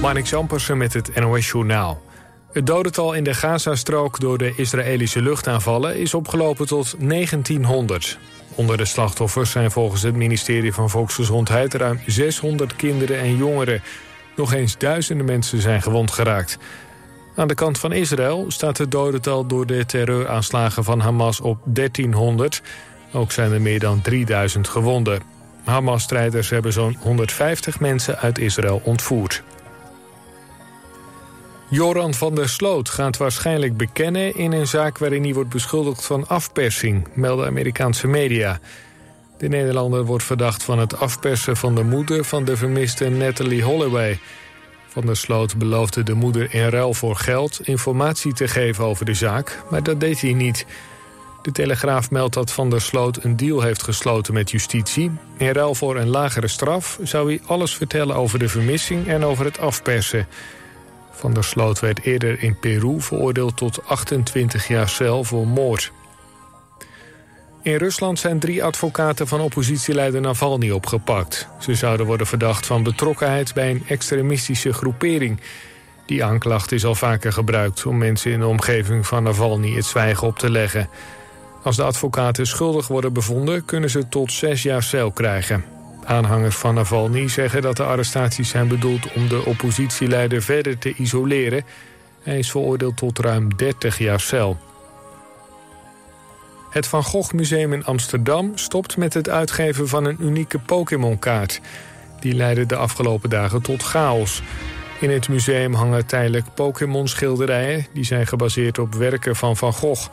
Marnik Zampersen met het NOS Journaal. Het dodental in de Gazastrook door de Israëlische luchtaanvallen... is opgelopen tot 1900. Onder de slachtoffers zijn volgens het ministerie van Volksgezondheid... ruim 600 kinderen en jongeren. Nog eens duizenden mensen zijn gewond geraakt. Aan de kant van Israël staat het dodental door de terreuraanslagen van Hamas op 1300. Ook zijn er meer dan 3000 gewonden. Hamas-strijders hebben zo'n 150 mensen uit Israël ontvoerd. Joran van der Sloot gaat waarschijnlijk bekennen... in een zaak waarin hij wordt beschuldigd van afpersing, melden Amerikaanse media. De Nederlander wordt verdacht van het afpersen van de moeder... van de vermiste Natalie Holloway. Van der Sloot beloofde de moeder in ruil voor geld... informatie te geven over de zaak, maar dat deed hij niet... De Telegraaf meldt dat Van der Sloot een deal heeft gesloten met justitie. In ruil voor een lagere straf zou hij alles vertellen over de vermissing en over het afpersen. Van der Sloot werd eerder in Peru veroordeeld tot 28 jaar cel voor moord. In Rusland zijn drie advocaten van oppositieleider Navalny opgepakt. Ze zouden worden verdacht van betrokkenheid bij een extremistische groepering. Die aanklacht is al vaker gebruikt om mensen in de omgeving van Navalny het zwijgen op te leggen. Als de advocaten schuldig worden bevonden, kunnen ze tot zes jaar cel krijgen. Aanhangers van Navalny zeggen dat de arrestaties zijn bedoeld om de oppositieleider verder te isoleren. Hij is veroordeeld tot ruim 30 jaar cel. Het Van Gogh Museum in Amsterdam stopt met het uitgeven van een unieke Pokémon-kaart. Die leidde de afgelopen dagen tot chaos. In het museum hangen tijdelijk Pokémon-schilderijen... die zijn gebaseerd op werken van Van Gogh.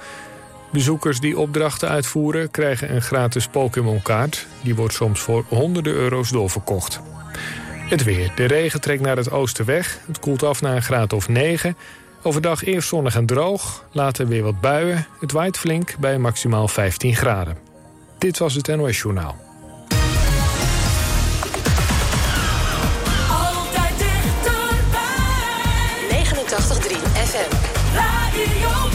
Bezoekers die opdrachten uitvoeren krijgen een gratis Pokémon-kaart. Die wordt soms voor honderden euro's doorverkocht. Het weer. De regen trekt naar het oosten weg. Het koelt af naar een graad of 9. Overdag eerst zonnig en droog, later weer wat buien. Het waait flink bij maximaal 15 graden. Dit was het NOS Journaal. to be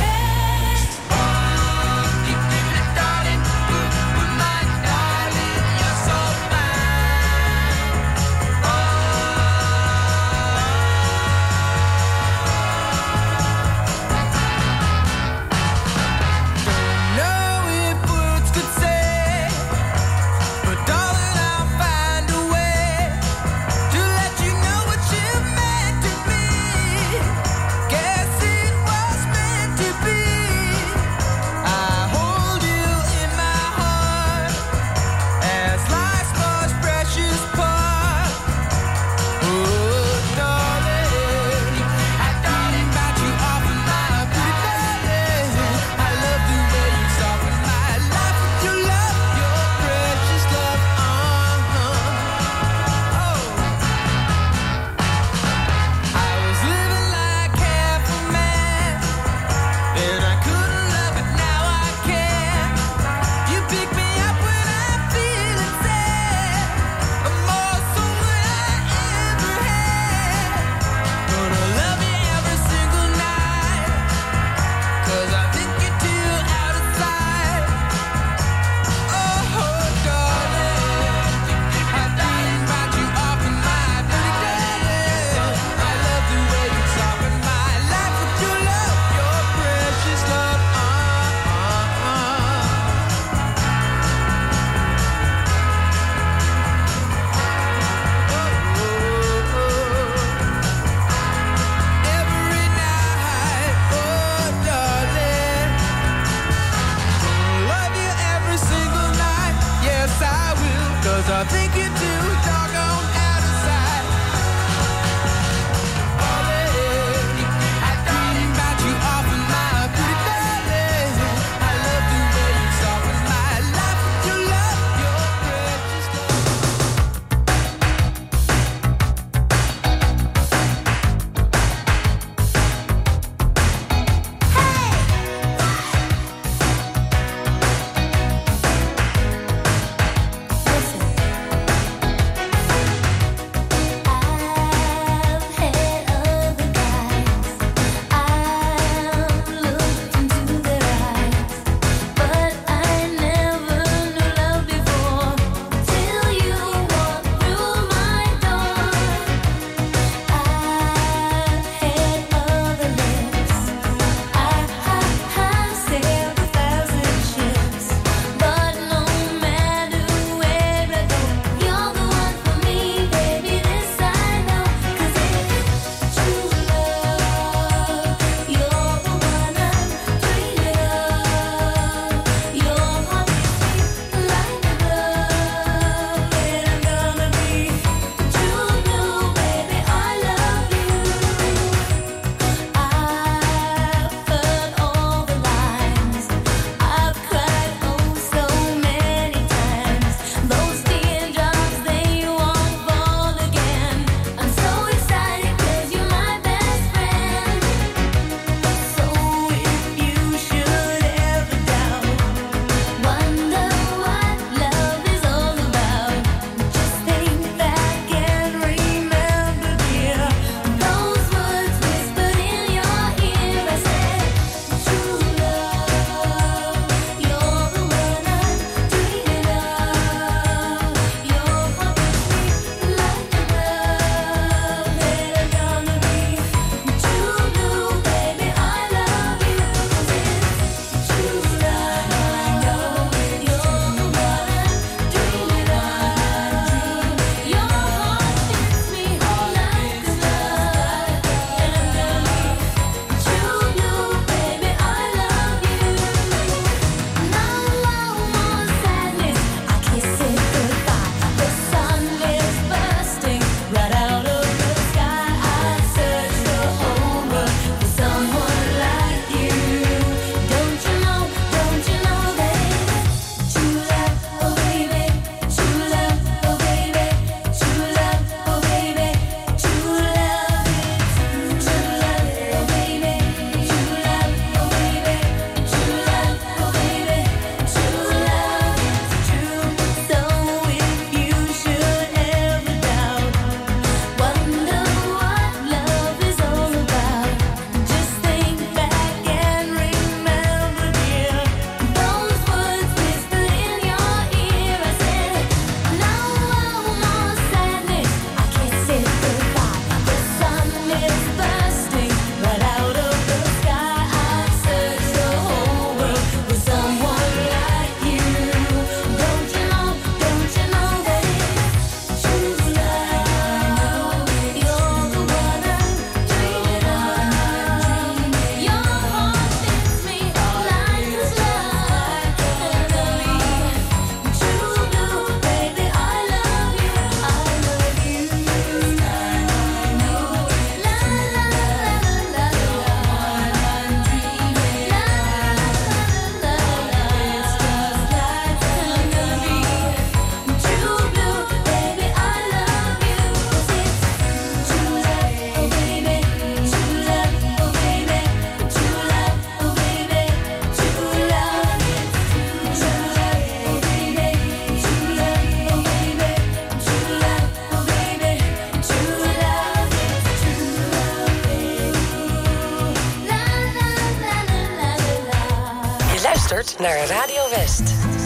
podcast.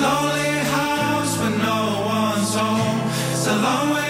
lonely house when no one's home. It's a long way.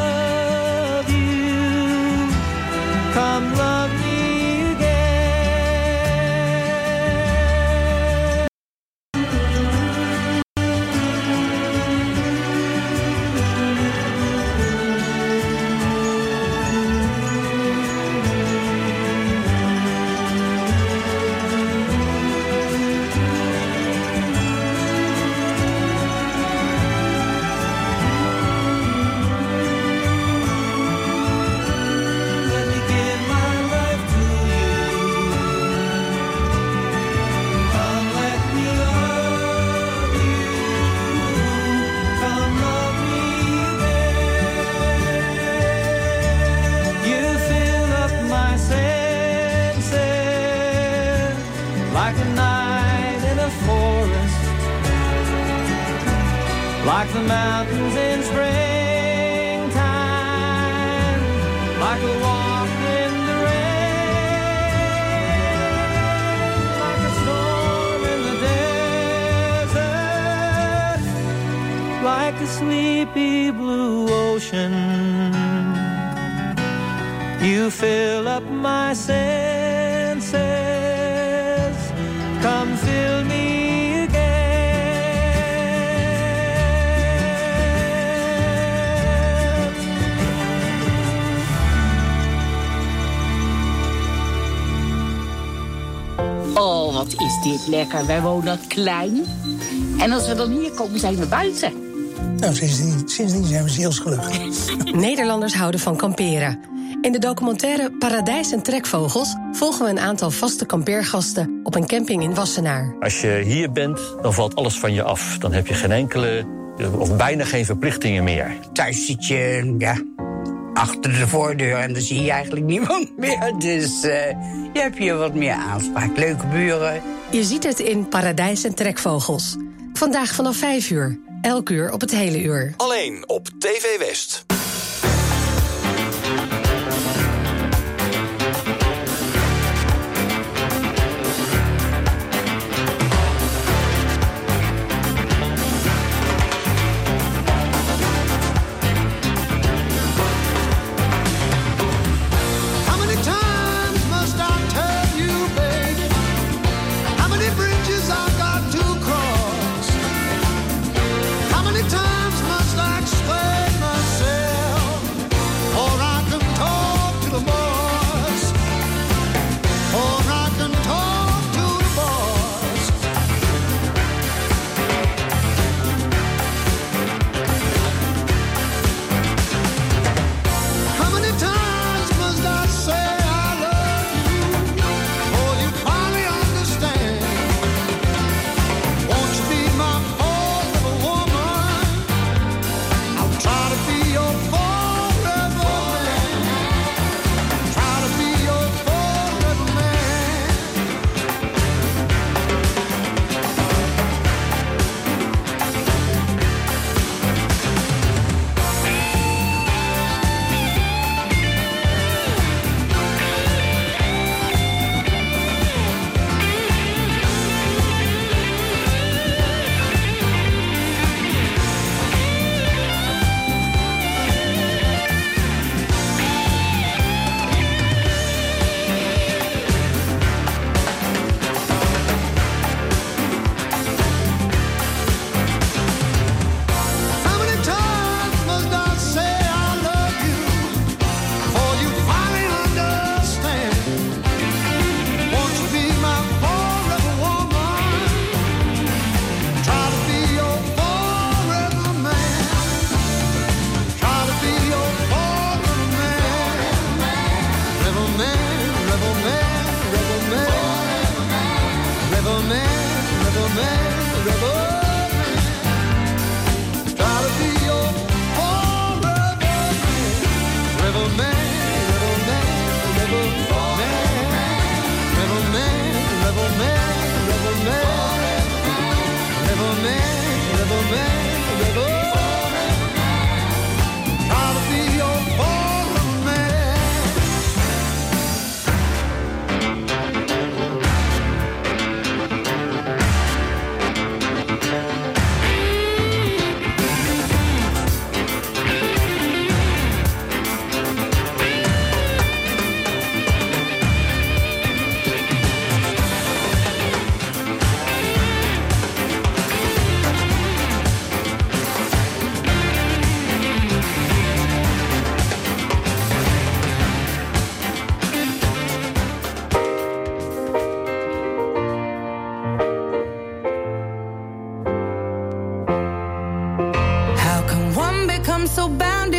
Come love lekker. Wij wonen klein. En als we dan hier komen, zijn we buiten. Nou, sindsdien, sindsdien zijn we zielsgelukkig. Nederlanders houden van kamperen. In de documentaire Paradijs en Trekvogels volgen we een aantal vaste kampeergasten op een camping in Wassenaar. Als je hier bent, dan valt alles van je af. Dan heb je geen enkele, of bijna geen verplichtingen meer. Thuis zit je ja, achter de voordeur en dan zie je eigenlijk niemand meer. Dus eh, je hebt hier wat meer aanspraak. Leuke buren. Je ziet het in Paradijs en Trekvogels. Vandaag vanaf 5 uur. Elk uur op het hele uur. Alleen op TV West.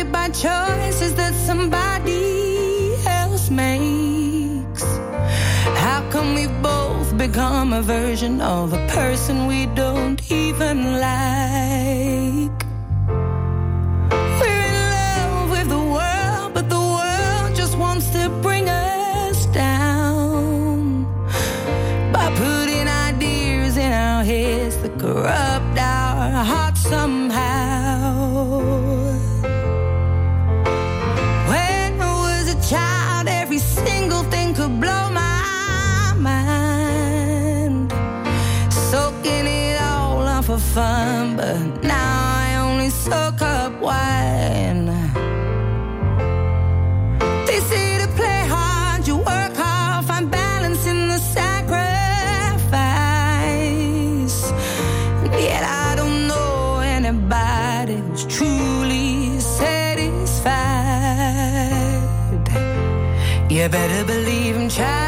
Bounded by choices that somebody else makes? How come we both become a version of a person we don't even like? We're in love with the world, but the world just wants to bring us down by putting ideas in our heads that corrupt our hearts somehow. took up wine. They say to play hard, you work hard, find balance in the sacrifice. And yet I don't know anybody who's truly satisfied. You better believe in child.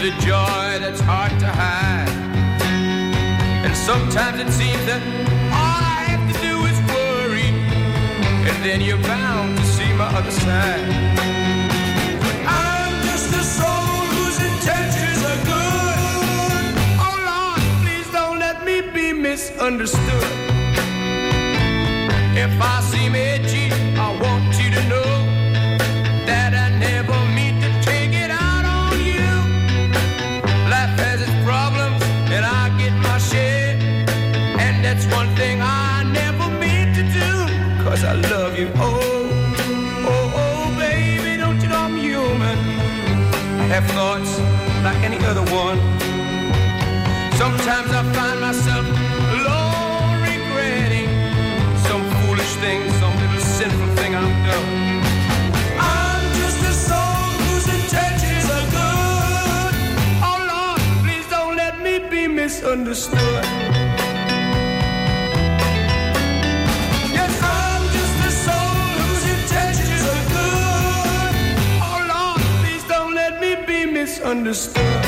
The joy that's hard to hide. And sometimes it seems that all I have to do is worry. And then you're bound to see my other side. But I'm just a soul whose intentions are good. Oh Lord, please don't let me be misunderstood. If I seem edgy, I won't. have thoughts like any other one. Sometimes I find myself alone regretting some foolish thing, some little sinful thing I've done. Misunderstood. understood.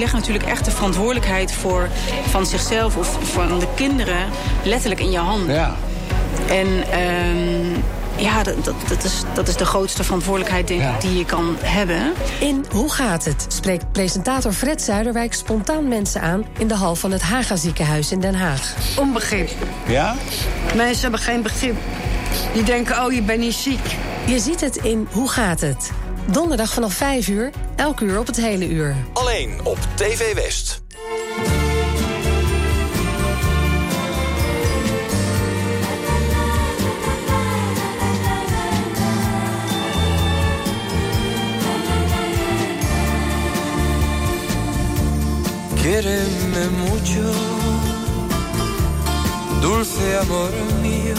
leggen natuurlijk echt de verantwoordelijkheid voor, van zichzelf of van de kinderen letterlijk in je handen. Ja. En ehm, ja, dat, dat, is, dat is de grootste verantwoordelijkheid die je kan hebben. In Hoe gaat het? spreekt presentator Fred Zuiderwijk spontaan mensen aan in de hal van het Haga ziekenhuis in Den Haag. Onbegrip. Ja? Mensen hebben geen begrip. Die denken, oh, je bent niet ziek. Je ziet het in Hoe gaat het? Donderdag vanaf 5 uur, elk uur op het hele uur. Alleen op TV West. Quiéreme mucho, dulce amor mío,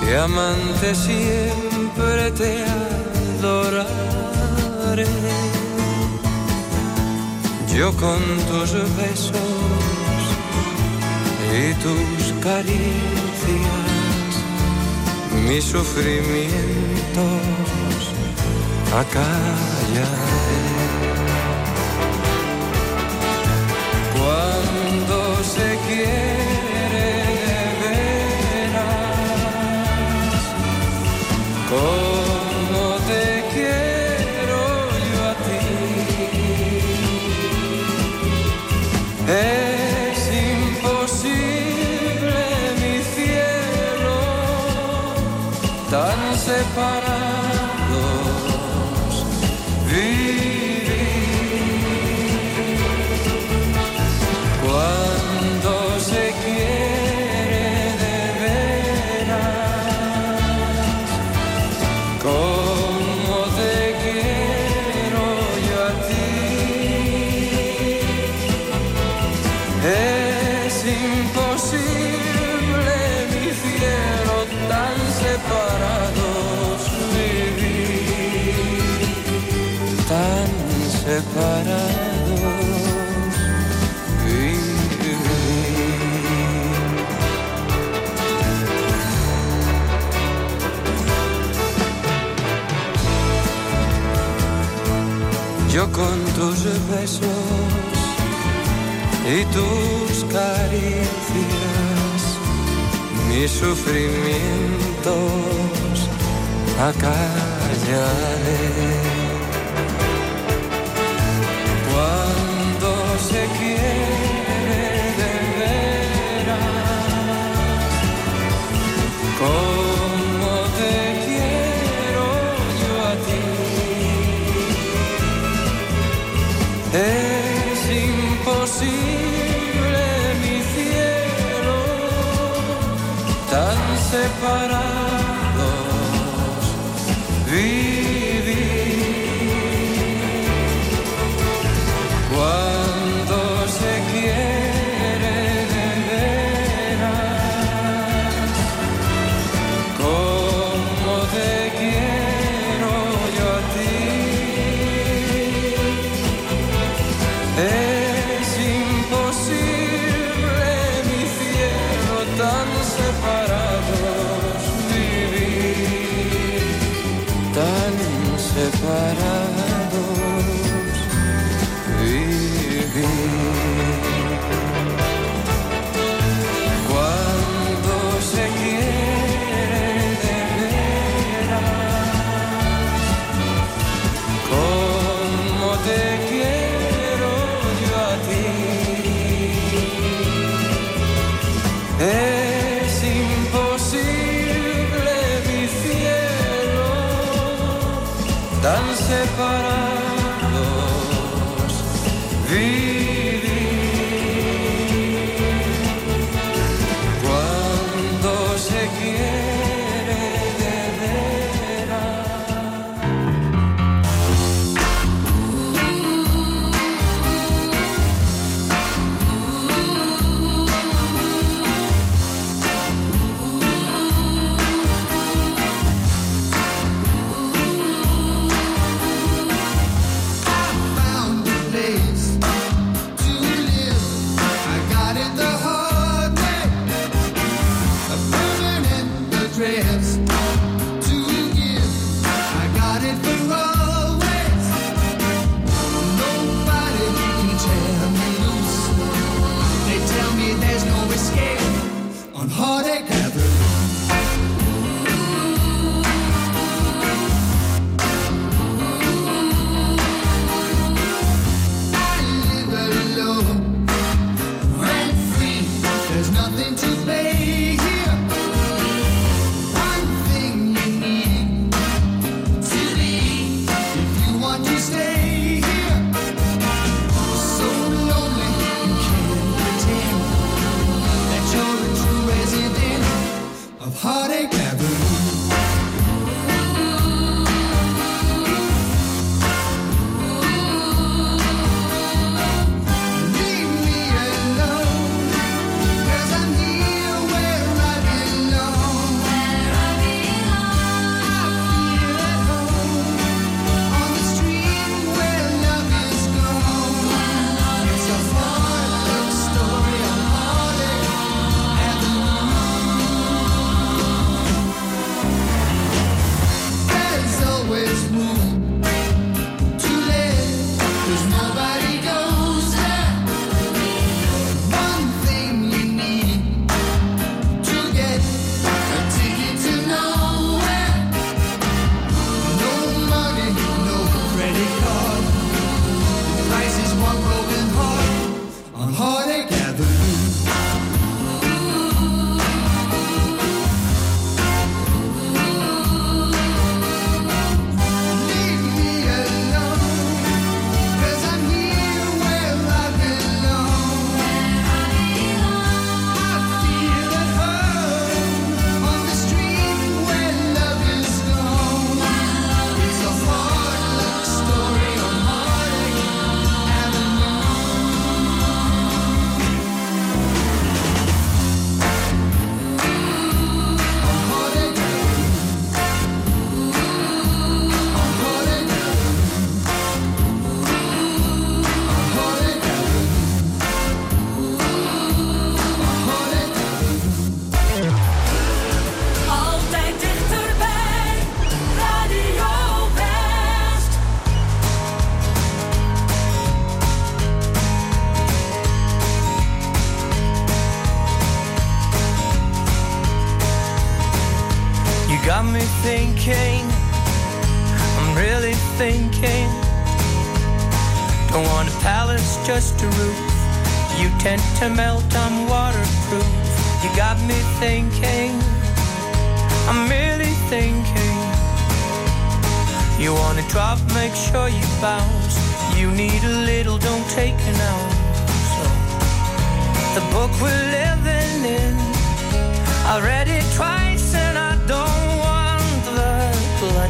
que amante siempre te adoraré. Yo con tus besos y tus caricias, mis sufrimientos acallaré. Cuando se quiere de veras, tus besos y tus caricias, mis sufrimientos acallaré. Cuando se quiere separar.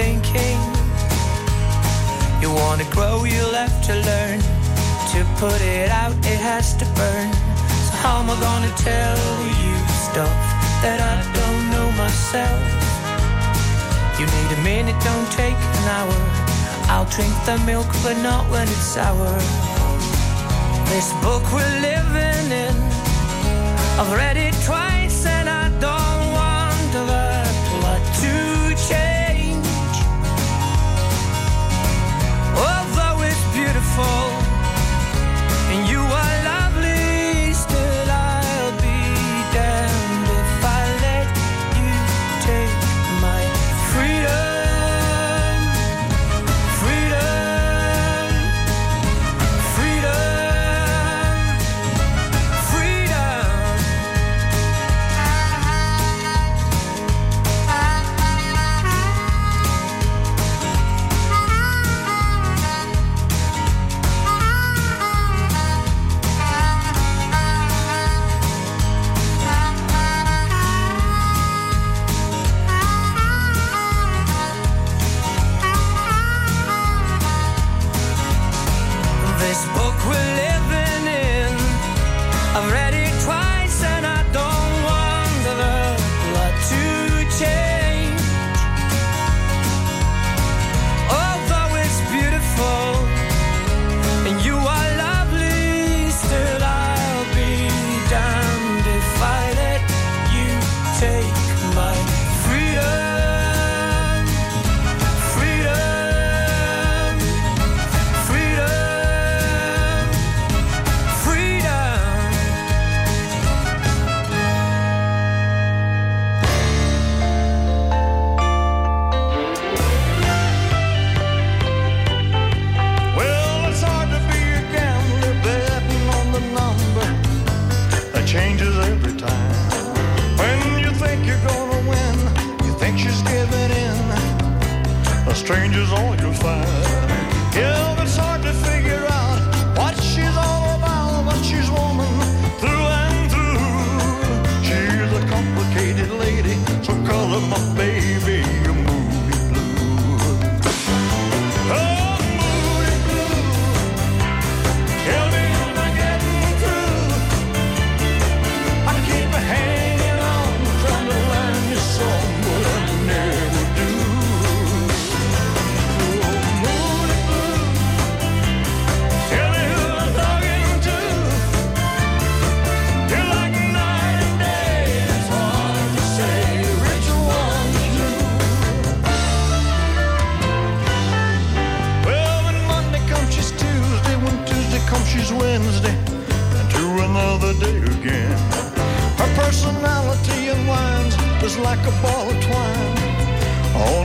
thinking. You wanna grow, you'll have to learn. To put it out, it has to burn. So, how am I gonna tell you stuff that I don't know myself? You need a minute, don't take an hour. I'll drink the milk, but not when it's sour. This book we're living in, I've read it twice. fall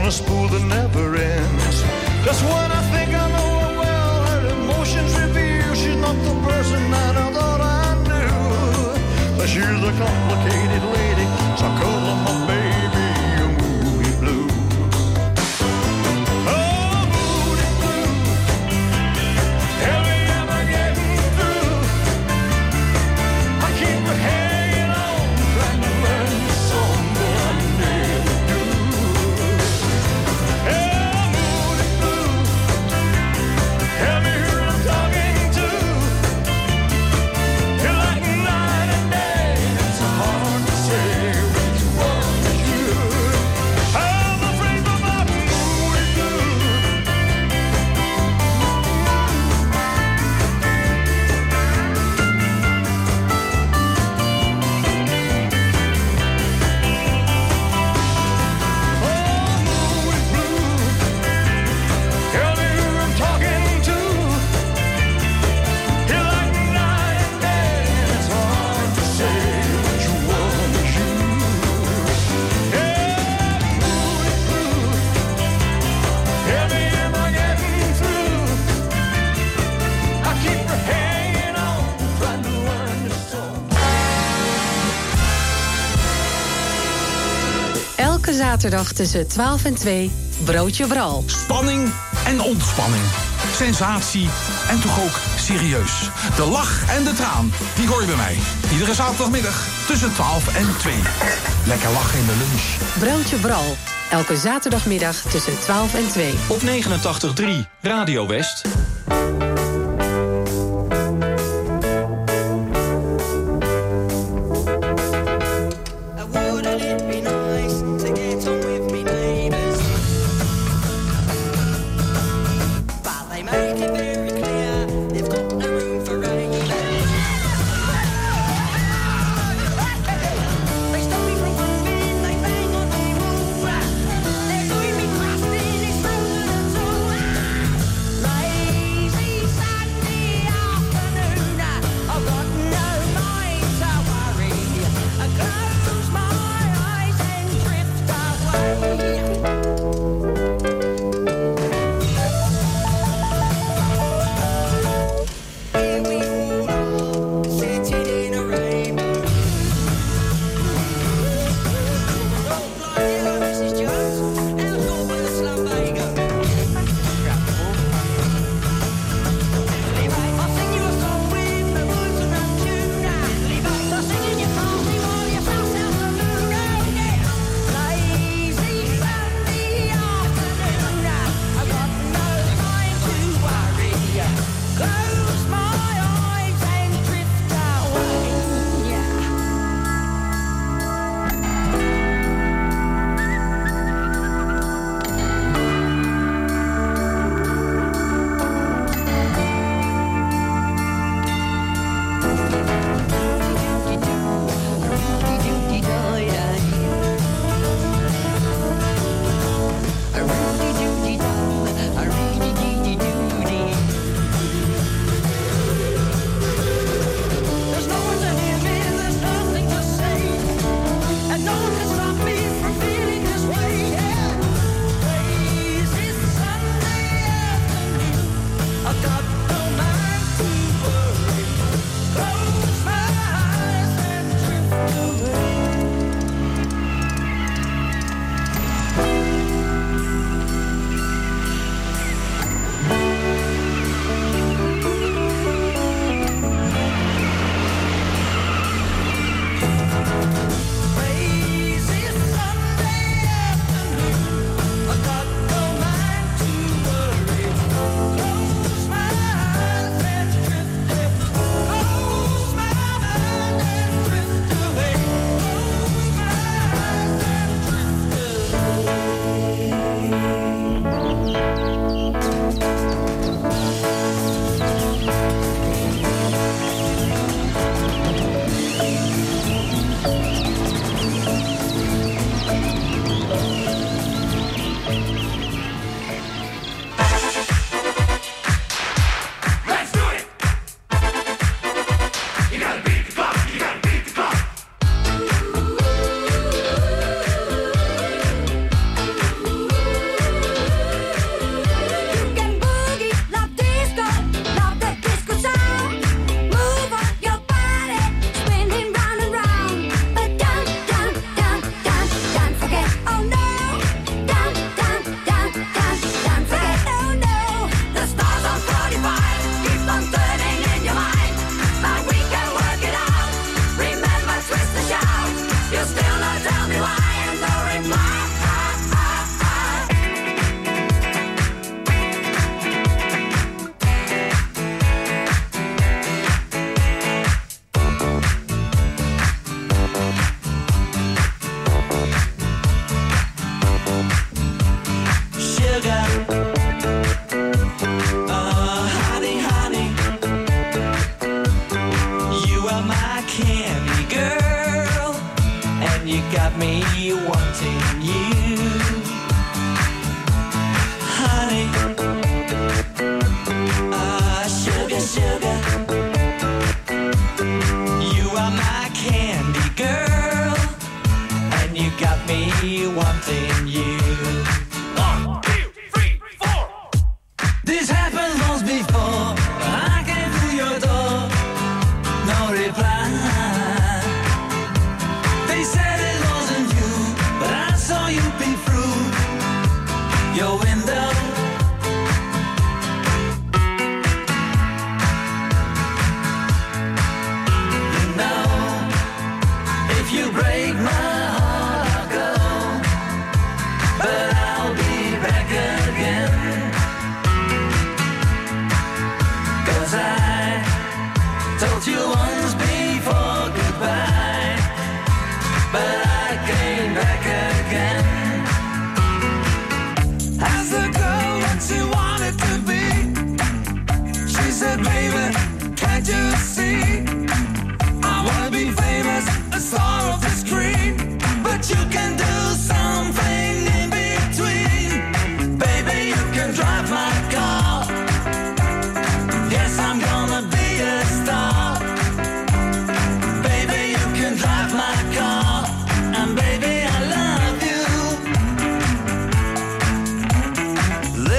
a spool that never ends. Just when I think I know her well, her emotions reveal she's not the person that I thought I knew. But she's a complicated lady, so call her zaterdag tussen 12 en 2 Broodje Bral. Spanning en ontspanning. Sensatie en toch ook serieus. De lach en de traan, die hoor je bij mij. Iedere zaterdagmiddag tussen 12 en 2. Lekker lachen in de lunch. Broodje Bral. Elke zaterdagmiddag tussen 12 en 2. Op 89.3 Radio West.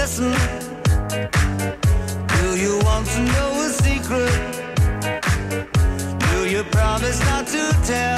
Listen, do you want to know a secret? Do you promise not to tell?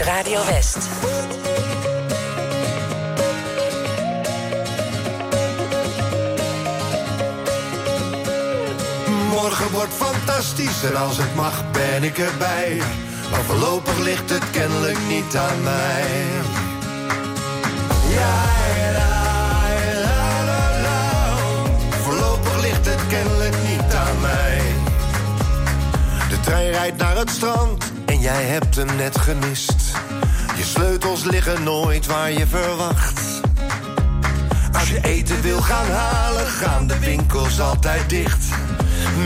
Radio West. Morgen wordt fantastisch en als het mag ben ik erbij. Maar voorlopig ligt het kennelijk niet aan mij. Ja, la, la, la, la. Voorlopig ligt het kennelijk niet aan mij. De trein rijdt naar het strand jij hebt hem net gemist. Je sleutels liggen nooit waar je verwacht. Als je eten wil gaan halen, gaan de winkels altijd dicht.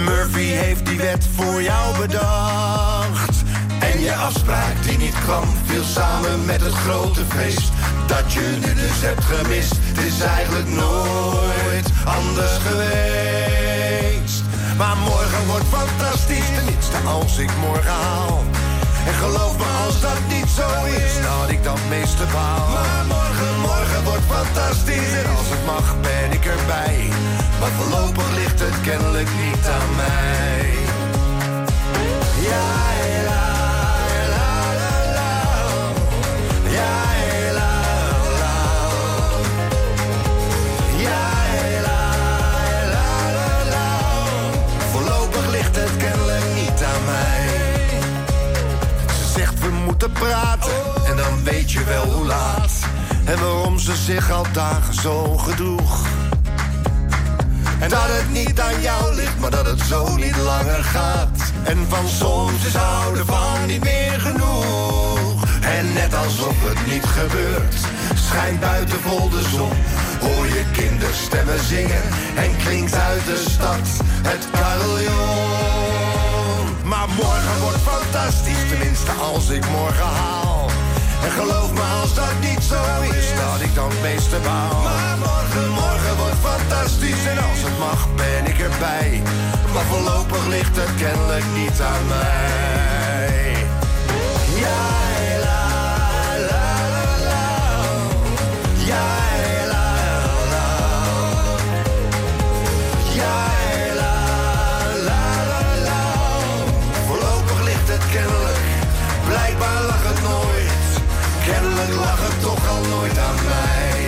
Murphy heeft die wet voor jou bedacht. En je afspraak die niet kwam, viel samen met het grote feest. Dat je nu dus hebt gemist, het is eigenlijk nooit anders geweest. Maar morgen wordt fantastisch, tenminste als ik morgen haal. En geloof me als dat niet zo is, dat ik dat meeste baal. Maar morgen, morgen wordt fantastisch en als het mag ben ik erbij. Maar voorlopig ligt het kennelijk niet aan mij. Ja, la, la, la, la. Ja, moeten praten en dan weet je wel hoe laat. En waarom ze zich al dagen zo gedroeg. En dat het niet aan jou ligt, maar dat het zo niet langer gaat. En van soms is houden van niet meer genoeg. En net alsof het niet gebeurt, schijnt buiten vol de zon. Hoor je kinderstemmen zingen en klinkt uit de stad het carillon. Maar morgen fantastisch, tenminste als ik morgen haal. En geloof me als dat niet zo is, dat ik dan het meeste baal. Maar morgen, morgen wordt fantastisch en als het mag ben ik erbij. Maar voorlopig ligt het kennelijk niet aan mij. Blijkbaar het nooit. Kennelijk lag het toch al nooit aan mij.